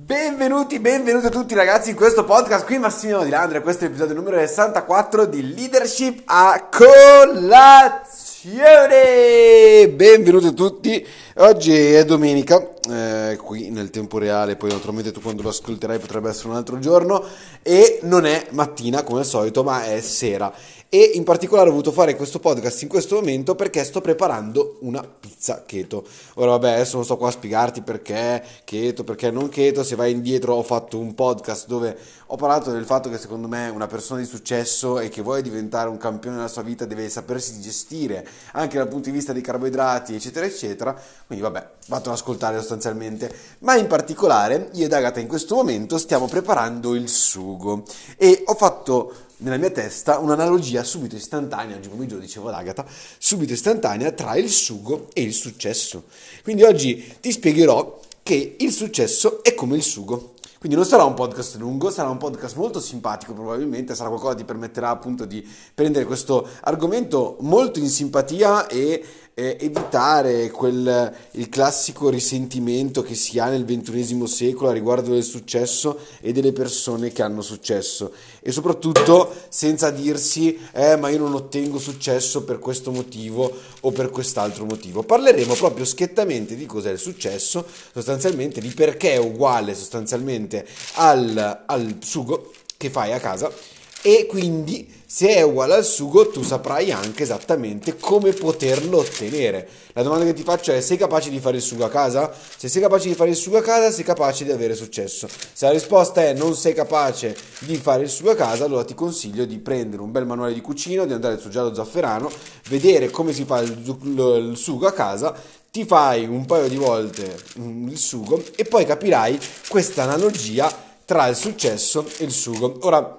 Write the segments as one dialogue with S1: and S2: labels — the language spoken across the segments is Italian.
S1: Benvenuti, benvenuti a tutti ragazzi in questo podcast, qui Massimo Di Landre, questo è l'episodio numero 64 di Leadership a colazione! Benvenuti a tutti, oggi è domenica, eh, qui nel tempo reale, poi naturalmente tu quando lo ascolterai potrebbe essere un altro giorno e non è mattina come al solito ma è sera e in particolare ho voluto fare questo podcast in questo momento perché sto preparando una pizza keto. Ora vabbè, adesso non sto qua a spiegarti perché keto, perché non keto, se vai indietro ho fatto un podcast dove ho parlato del fatto che secondo me una persona di successo e che vuole diventare un campione nella sua vita deve sapersi gestire anche dal punto di vista dei carboidrati, eccetera, eccetera. Quindi vabbè, ad ascoltare sostanzialmente. Ma in particolare io ed Agata in questo momento stiamo preparando il sugo e ho fatto nella mia testa un'analogia subito istantanea, oggi pomeriggio dicevo ad Agata, subito istantanea tra il sugo e il successo. Quindi oggi ti spiegherò che il successo è come il sugo. Quindi non sarà un podcast lungo, sarà un podcast molto simpatico probabilmente, sarà qualcosa che ti permetterà appunto di prendere questo argomento molto in simpatia e evitare quel, il classico risentimento che si ha nel ventunesimo secolo a riguardo del successo e delle persone che hanno successo e soprattutto senza dirsi eh ma io non ottengo successo per questo motivo o per quest'altro motivo. Parleremo proprio schiettamente di cos'è il successo, sostanzialmente di perché è uguale sostanzialmente al, al sugo che fai a casa e quindi se è uguale al sugo tu saprai anche esattamente come poterlo ottenere. La domanda che ti faccio è sei capace di fare il sugo a casa? Se sei capace di fare il sugo a casa sei capace di avere successo. Se la risposta è non sei capace di fare il sugo a casa allora ti consiglio di prendere un bel manuale di cucina, di andare sul giallo zafferano, vedere come si fa il, sugo a casa ti fai un paio di volte mm, il sugo e poi capirai questa analogia tra il successo e il sugo. Ora,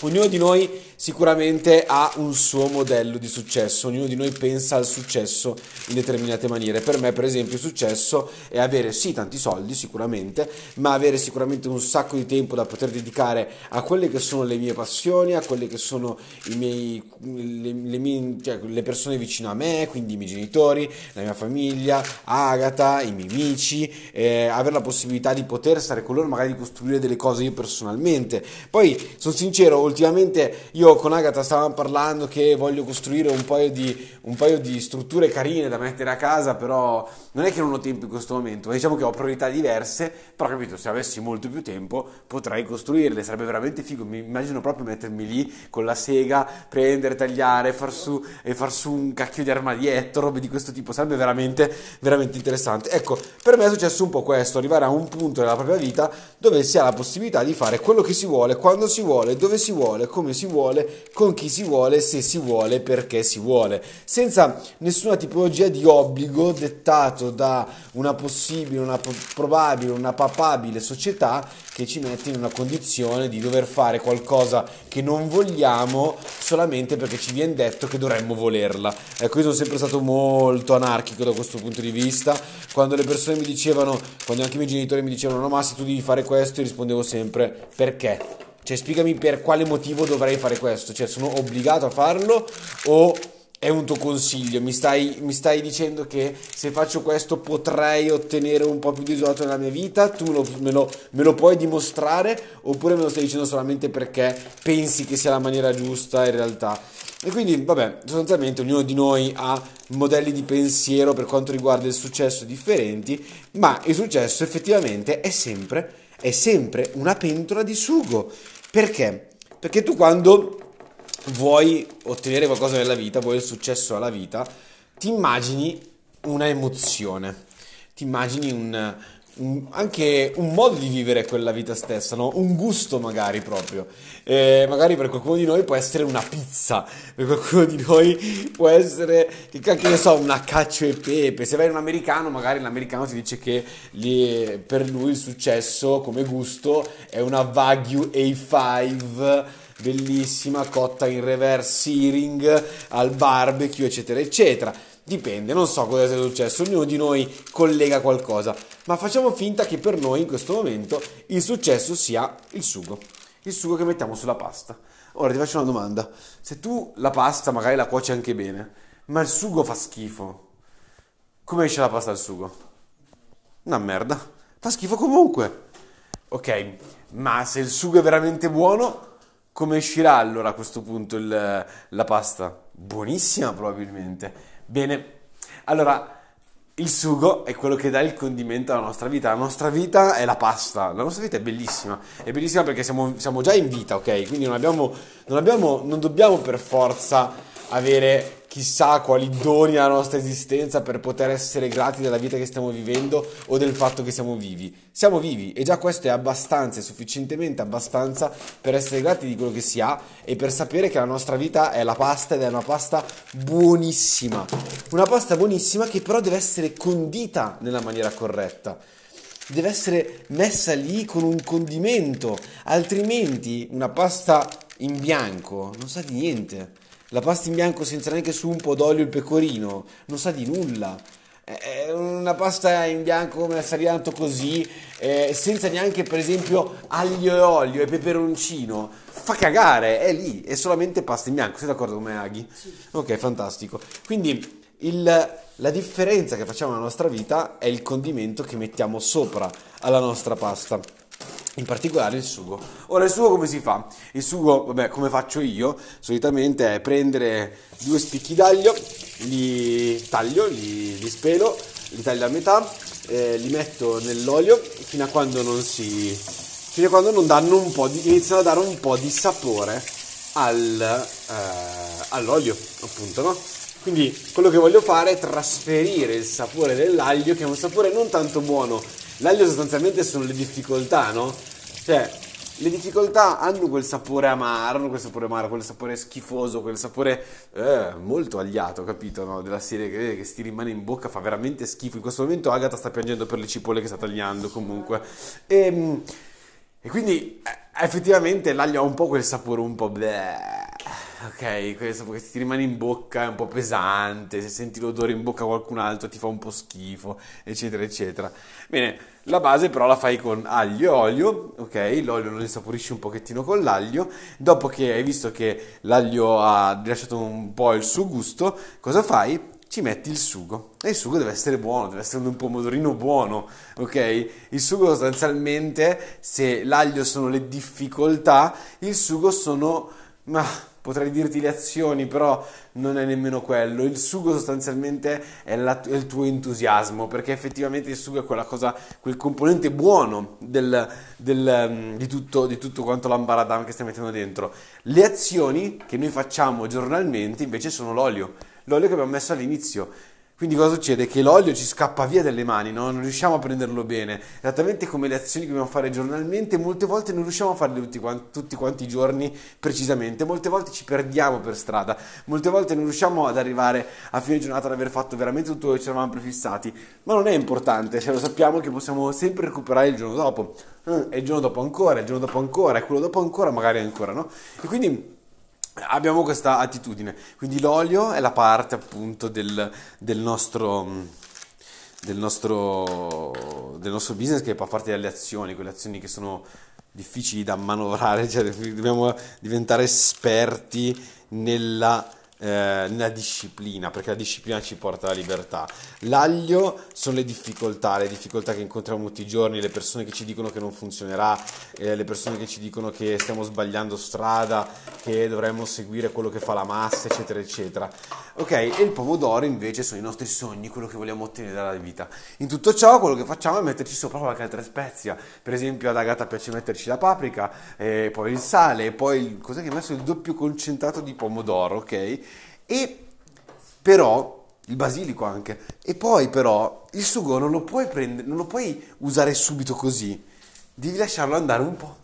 S1: Ognuno di noi sicuramente ha un suo modello di successo, ognuno di noi pensa al successo in determinate maniere. Per me, per esempio, il successo è avere sì tanti soldi sicuramente, ma avere sicuramente un sacco di tempo da poter dedicare a quelle che sono le mie passioni, a quelle che sono miei, le, le, mie, cioè, le persone vicino a me, quindi i miei genitori, la mia famiglia, Agata, i miei amici, eh, avere la possibilità di poter stare con loro, magari di costruire delle cose io personalmente. Poi, sono sincero, ultimamente io con Agatha stavamo parlando che voglio costruire un paio, di, un paio di strutture carine da mettere a casa, però non è che non ho tempo in questo momento, diciamo che ho priorità diverse, però capito, se avessi molto più tempo potrei costruirle, sarebbe veramente figo, mi immagino proprio mettermi lì con la sega, prendere, tagliare, far su, e far su un cacchio di armadietto, robe di questo tipo, sarebbe veramente, veramente interessante. Ecco, per me è successo un po' questo, arrivare a un punto nella propria vita dove si ha la possibilità di fare quello che si vuole, quando si vuole, dove si vuole, come si vuole, con chi si vuole, se si vuole, perché si vuole, senza nessuna tipologia di obbligo dettato da una possibile, una probabile, una papabile società che ci mette in una condizione di dover fare qualcosa che non vogliamo solamente perché ci viene detto che dovremmo volerla. Ecco, io sono sempre stato molto anarchico da questo punto di vista. Quando le persone mi dicevano, quando anche i miei genitori mi dicevano no ma se tu devi fare questo, io rispondevo sempre perché? Cioè, spiegami per quale motivo dovrei fare questo. Cioè, sono obbligato a farlo o è un tuo consiglio? Mi stai, mi stai dicendo che se faccio questo potrei ottenere un po' più di risultato nella mia vita? Tu me lo, me, lo, me lo, puoi dimostrare? Oppure me lo stai dicendo solamente perché pensi che sia la maniera giusta in realtà? E quindi, vabbè, sostanzialmente ognuno di noi ha modelli di pensiero per quanto riguarda il successo differenti, ma il successo effettivamente è sempre, è sempre una pentola di sugo. Perché? Perché tu quando vuoi ottenere qualcosa nella vita, vuoi il successo alla vita, ti immagini una emozione, ti immagini un, un, anche un modo di vivere quella vita stessa, no? un gusto magari proprio. Eh, magari per qualcuno di noi può essere una pizza, per qualcuno di noi può essere, che cacchio ne so, una cacio e pepe. Se vai in un americano, magari l'americano ti dice che gli, per lui il successo come gusto è una Wagyu A5 bellissima cotta in reverse searing al barbecue eccetera eccetera Dipende, non so cosa sia successo, ognuno di noi collega qualcosa, ma facciamo finta che per noi in questo momento il successo sia il sugo, il sugo che mettiamo sulla pasta. Ora ti faccio una domanda, se tu la pasta magari la cuoci anche bene, ma il sugo fa schifo, come esce la pasta al sugo? Una merda, fa schifo comunque. Ok, ma se il sugo è veramente buono, come uscirà allora a questo punto il, la pasta? Buonissima probabilmente. Bene, allora il sugo è quello che dà il condimento alla nostra vita. La nostra vita è la pasta. La nostra vita è bellissima. È bellissima perché siamo, siamo già in vita, ok? Quindi non, abbiamo, non, abbiamo, non dobbiamo per forza avere chissà quali doni alla nostra esistenza per poter essere grati della vita che stiamo vivendo o del fatto che siamo vivi. Siamo vivi e già questo è abbastanza, è sufficientemente abbastanza per essere grati di quello che si ha e per sapere che la nostra vita è la pasta ed è una pasta buonissima. Una pasta buonissima che però deve essere condita nella maniera corretta deve essere messa lì con un condimento, altrimenti una pasta in bianco non sa di niente. La pasta in bianco senza neanche su un po' d'olio il pecorino non sa di nulla. È una pasta in bianco come la sarianto così, eh, senza neanche per esempio aglio e olio e peperoncino. Fa cagare, è lì, è solamente pasta in bianco. Sei d'accordo con me, Aghi? Sì. Ok, fantastico. Quindi il, la differenza che facciamo nella nostra vita è il condimento che mettiamo sopra alla nostra pasta in particolare il sugo. Ora il sugo come si fa? Il sugo, vabbè, come faccio io, solitamente è prendere due spicchi d'aglio, li taglio, li, li spelo, li taglio a metà, eh, li metto nell'olio fino a quando non si fino a quando non danno un po' di iniziano a dare un po' di sapore al, eh, all'olio, appunto, no? Quindi quello che voglio fare è trasferire il sapore dell'aglio, che è un sapore non tanto buono. L'aglio sostanzialmente sono le difficoltà, no? Cioè, le difficoltà hanno quel sapore amaro, hanno quel sapore amaro, quel sapore schifoso, quel sapore eh, molto agliato, capito? No? Della serie che, che ti rimane in bocca, fa veramente schifo. In questo momento Agatha sta piangendo per le cipolle che sta tagliando comunque. E, ehm, e quindi eh, effettivamente l'aglio ha un po' quel sapore un po' bleh ok, questo perché ti rimane in bocca è un po' pesante, se senti l'odore in bocca a qualcun altro ti fa un po' schifo, eccetera, eccetera. Bene, la base però la fai con aglio e olio, ok? L'olio lo insaporisci un pochettino con l'aglio, dopo che hai visto che l'aglio ha rilasciato un po' il suo gusto, cosa fai? ci metti il sugo e il sugo deve essere buono, deve essere un pomodorino buono, ok? Il sugo sostanzialmente, se l'aglio sono le difficoltà, il sugo sono ma potrei dirti le azioni, però non è nemmeno quello. Il sugo sostanzialmente è, la, è, il tuo entusiasmo, perché effettivamente il sugo è quella cosa, quel componente buono del, del, mm, di, tutto, di, tutto, quanto l'ambaradam che stai mettendo dentro. Le azioni che noi facciamo giornalmente invece sono l'olio, l'olio che abbiamo messo all'inizio. Quindi cosa succede? Che l'olio ci scappa via dalle mani, no? non riusciamo a prenderlo bene. Esattamente come le azioni che dobbiamo fare giornalmente, molte volte non riusciamo a farle tutti quanti, tutti quanti i giorni precisamente, molte volte ci perdiamo per strada, molte volte non riusciamo ad arrivare a fine giornata ad aver fatto veramente tutto quello che ci eravamo prefissati. Ma non è importante, se lo sappiamo che possiamo sempre recuperare il giorno dopo. Eh, e il giorno dopo ancora, il giorno dopo ancora, e quello dopo ancora, magari ancora, no? E quindi abbiamo questa attitudine. Quindi l'olio è la parte appunto del, del, nostro, del, nostro, del nostro business che fa parte delle azioni, quelle azioni che sono difficili da manovrare, cioè dobbiamo diventare esperti nella eh, nella disciplina, perché la disciplina ci porta alla libertà. L'aglio sono le difficoltà, le difficoltà che incontriamo tutti i giorni, le persone che ci dicono che non funzionerà, eh, le persone che ci dicono che stiamo sbagliando strada, che dovremmo seguire quello che fa la massa, eccetera, eccetera. Ok, e il pomodoro invece sono i nostri sogni, quello che vogliamo ottenere dalla vita. In tutto ciò, quello che facciamo è metterci sopra qualche altra spezia. Per esempio, ad Agata piace metterci la paprika, eh, poi il sale, poi il, cos'è che ho messo? Il doppio concentrato di pomodoro, ok? E però il basilico anche. E poi però il sugo non lo puoi prendere, non lo puoi usare subito così. Devi lasciarlo andare un po'.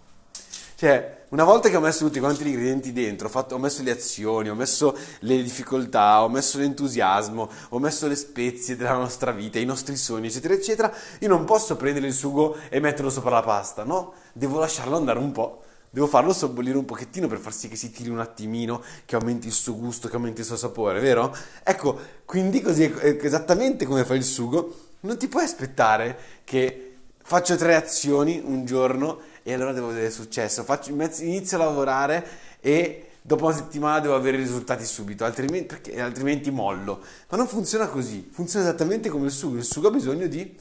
S1: Cioè, una volta che ho messo tutti quanti gli ingredienti dentro, ho, fatto, ho, messo le azioni, ho messo le difficoltà, ho messo l'entusiasmo, ho messo le spezie della nostra vita, i nostri sogni, eccetera, eccetera, io non posso prendere il sugo e metterlo sopra la pasta, no? Devo lasciarlo andare un po'. Devo farlo sobbolire un pochettino per far sì che si tiri un attimino, che aumenti il suo gusto, che aumenti il suo sapore, vero? Ecco, quindi così esattamente come fa il sugo, non ti puoi aspettare che faccio tre azioni un giorno e allora devo vedere successo. Faccio, inizio a lavorare e dopo una settimana devo avere i risultati subito, altrimenti, perché, altrimenti mollo. Ma non funziona così, funziona esattamente come il sugo. Il sugo ha bisogno di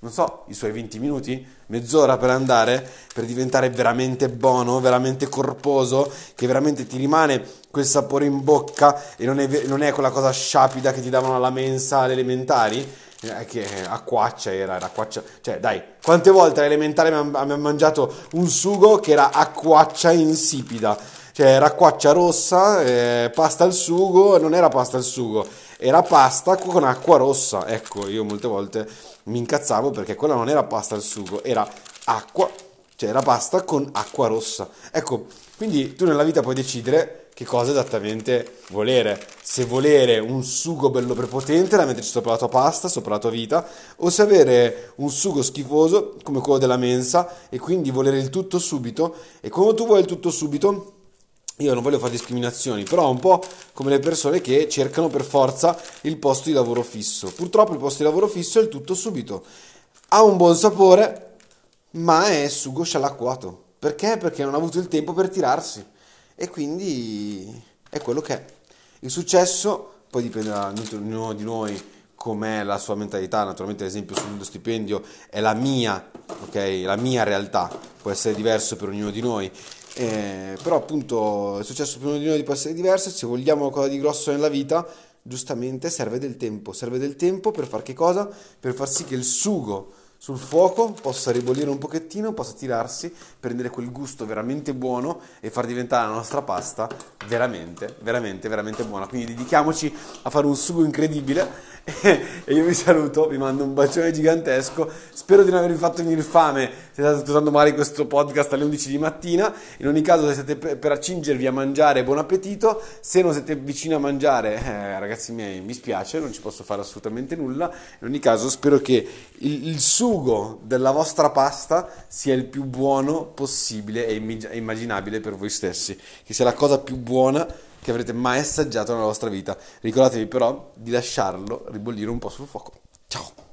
S1: non so, i suoi 20 minuti, mezz'ora per andare, per diventare veramente buono, veramente corposo, che veramente ti rimane quel sapore in bocca e non è, non è quella cosa sciapida che ti davano alla mensa alle elementari, eh, che acquaccia era, era acquaccia, cioè dai, quante volte all'elementare abbiamo mangiato un sugo che era acquaccia insipida, cioè era acquaccia rossa, eh, pasta al sugo, non era pasta al sugo, era pasta con acqua rossa, ecco, io molte volte mi incazzavo perché quella non era pasta al sugo, era acqua, cioè era pasta con acqua rossa. Ecco, quindi tu nella vita puoi decidere che cosa esattamente volere. Se volere un sugo bello prepotente da metterci sopra la tua pasta, sopra la tua vita, o se avere un sugo schifoso come quello della mensa e quindi volere il tutto subito. E quando tu vuoi il tutto subito, io non voglio fare discriminazioni, però un po' come le persone che cercano per forza il posto di lavoro fisso. Purtroppo il posto di lavoro fisso è il tutto subito. Ha un buon sapore, ma è sugo scialacquato. Perché? Perché non ha avuto il tempo per tirarsi. E quindi è quello che è. Il successo poi dipende da ognuno di noi com'è la sua mentalità, naturalmente l'esempio sullo stipendio è la mia, ok? La mia realtà, può essere diverso per ognuno di noi eh, però appunto è successo per uno di noi può essere diverso, se vogliamo qualcosa di grosso nella vita, giustamente serve del tempo, serve del tempo per far che cosa? Per far sì che il sugo sul fuoco possa ribollire un pochettino, possa tirarsi, prendere quel gusto veramente buono e far diventare la nostra pasta veramente, veramente, veramente buona. Quindi dedichiamoci a fare un sugo incredibile e io vi saluto, vi mando un bacione gigantesco, spero di non avervi fatto venire fame. Se state ascoltando magari questo podcast alle 11 di mattina, in ogni caso se siete per accingervi a mangiare buon appetito, se non siete vicini a mangiare eh, ragazzi miei mi spiace, non ci posso fare assolutamente nulla, in ogni caso spero che il, il sugo della vostra pasta sia il più buono possibile e immaginabile per voi stessi, che sia la cosa più buona che avrete mai assaggiato nella vostra vita. Ricordatevi però di lasciarlo ribollire un po' sul fuoco. Ciao!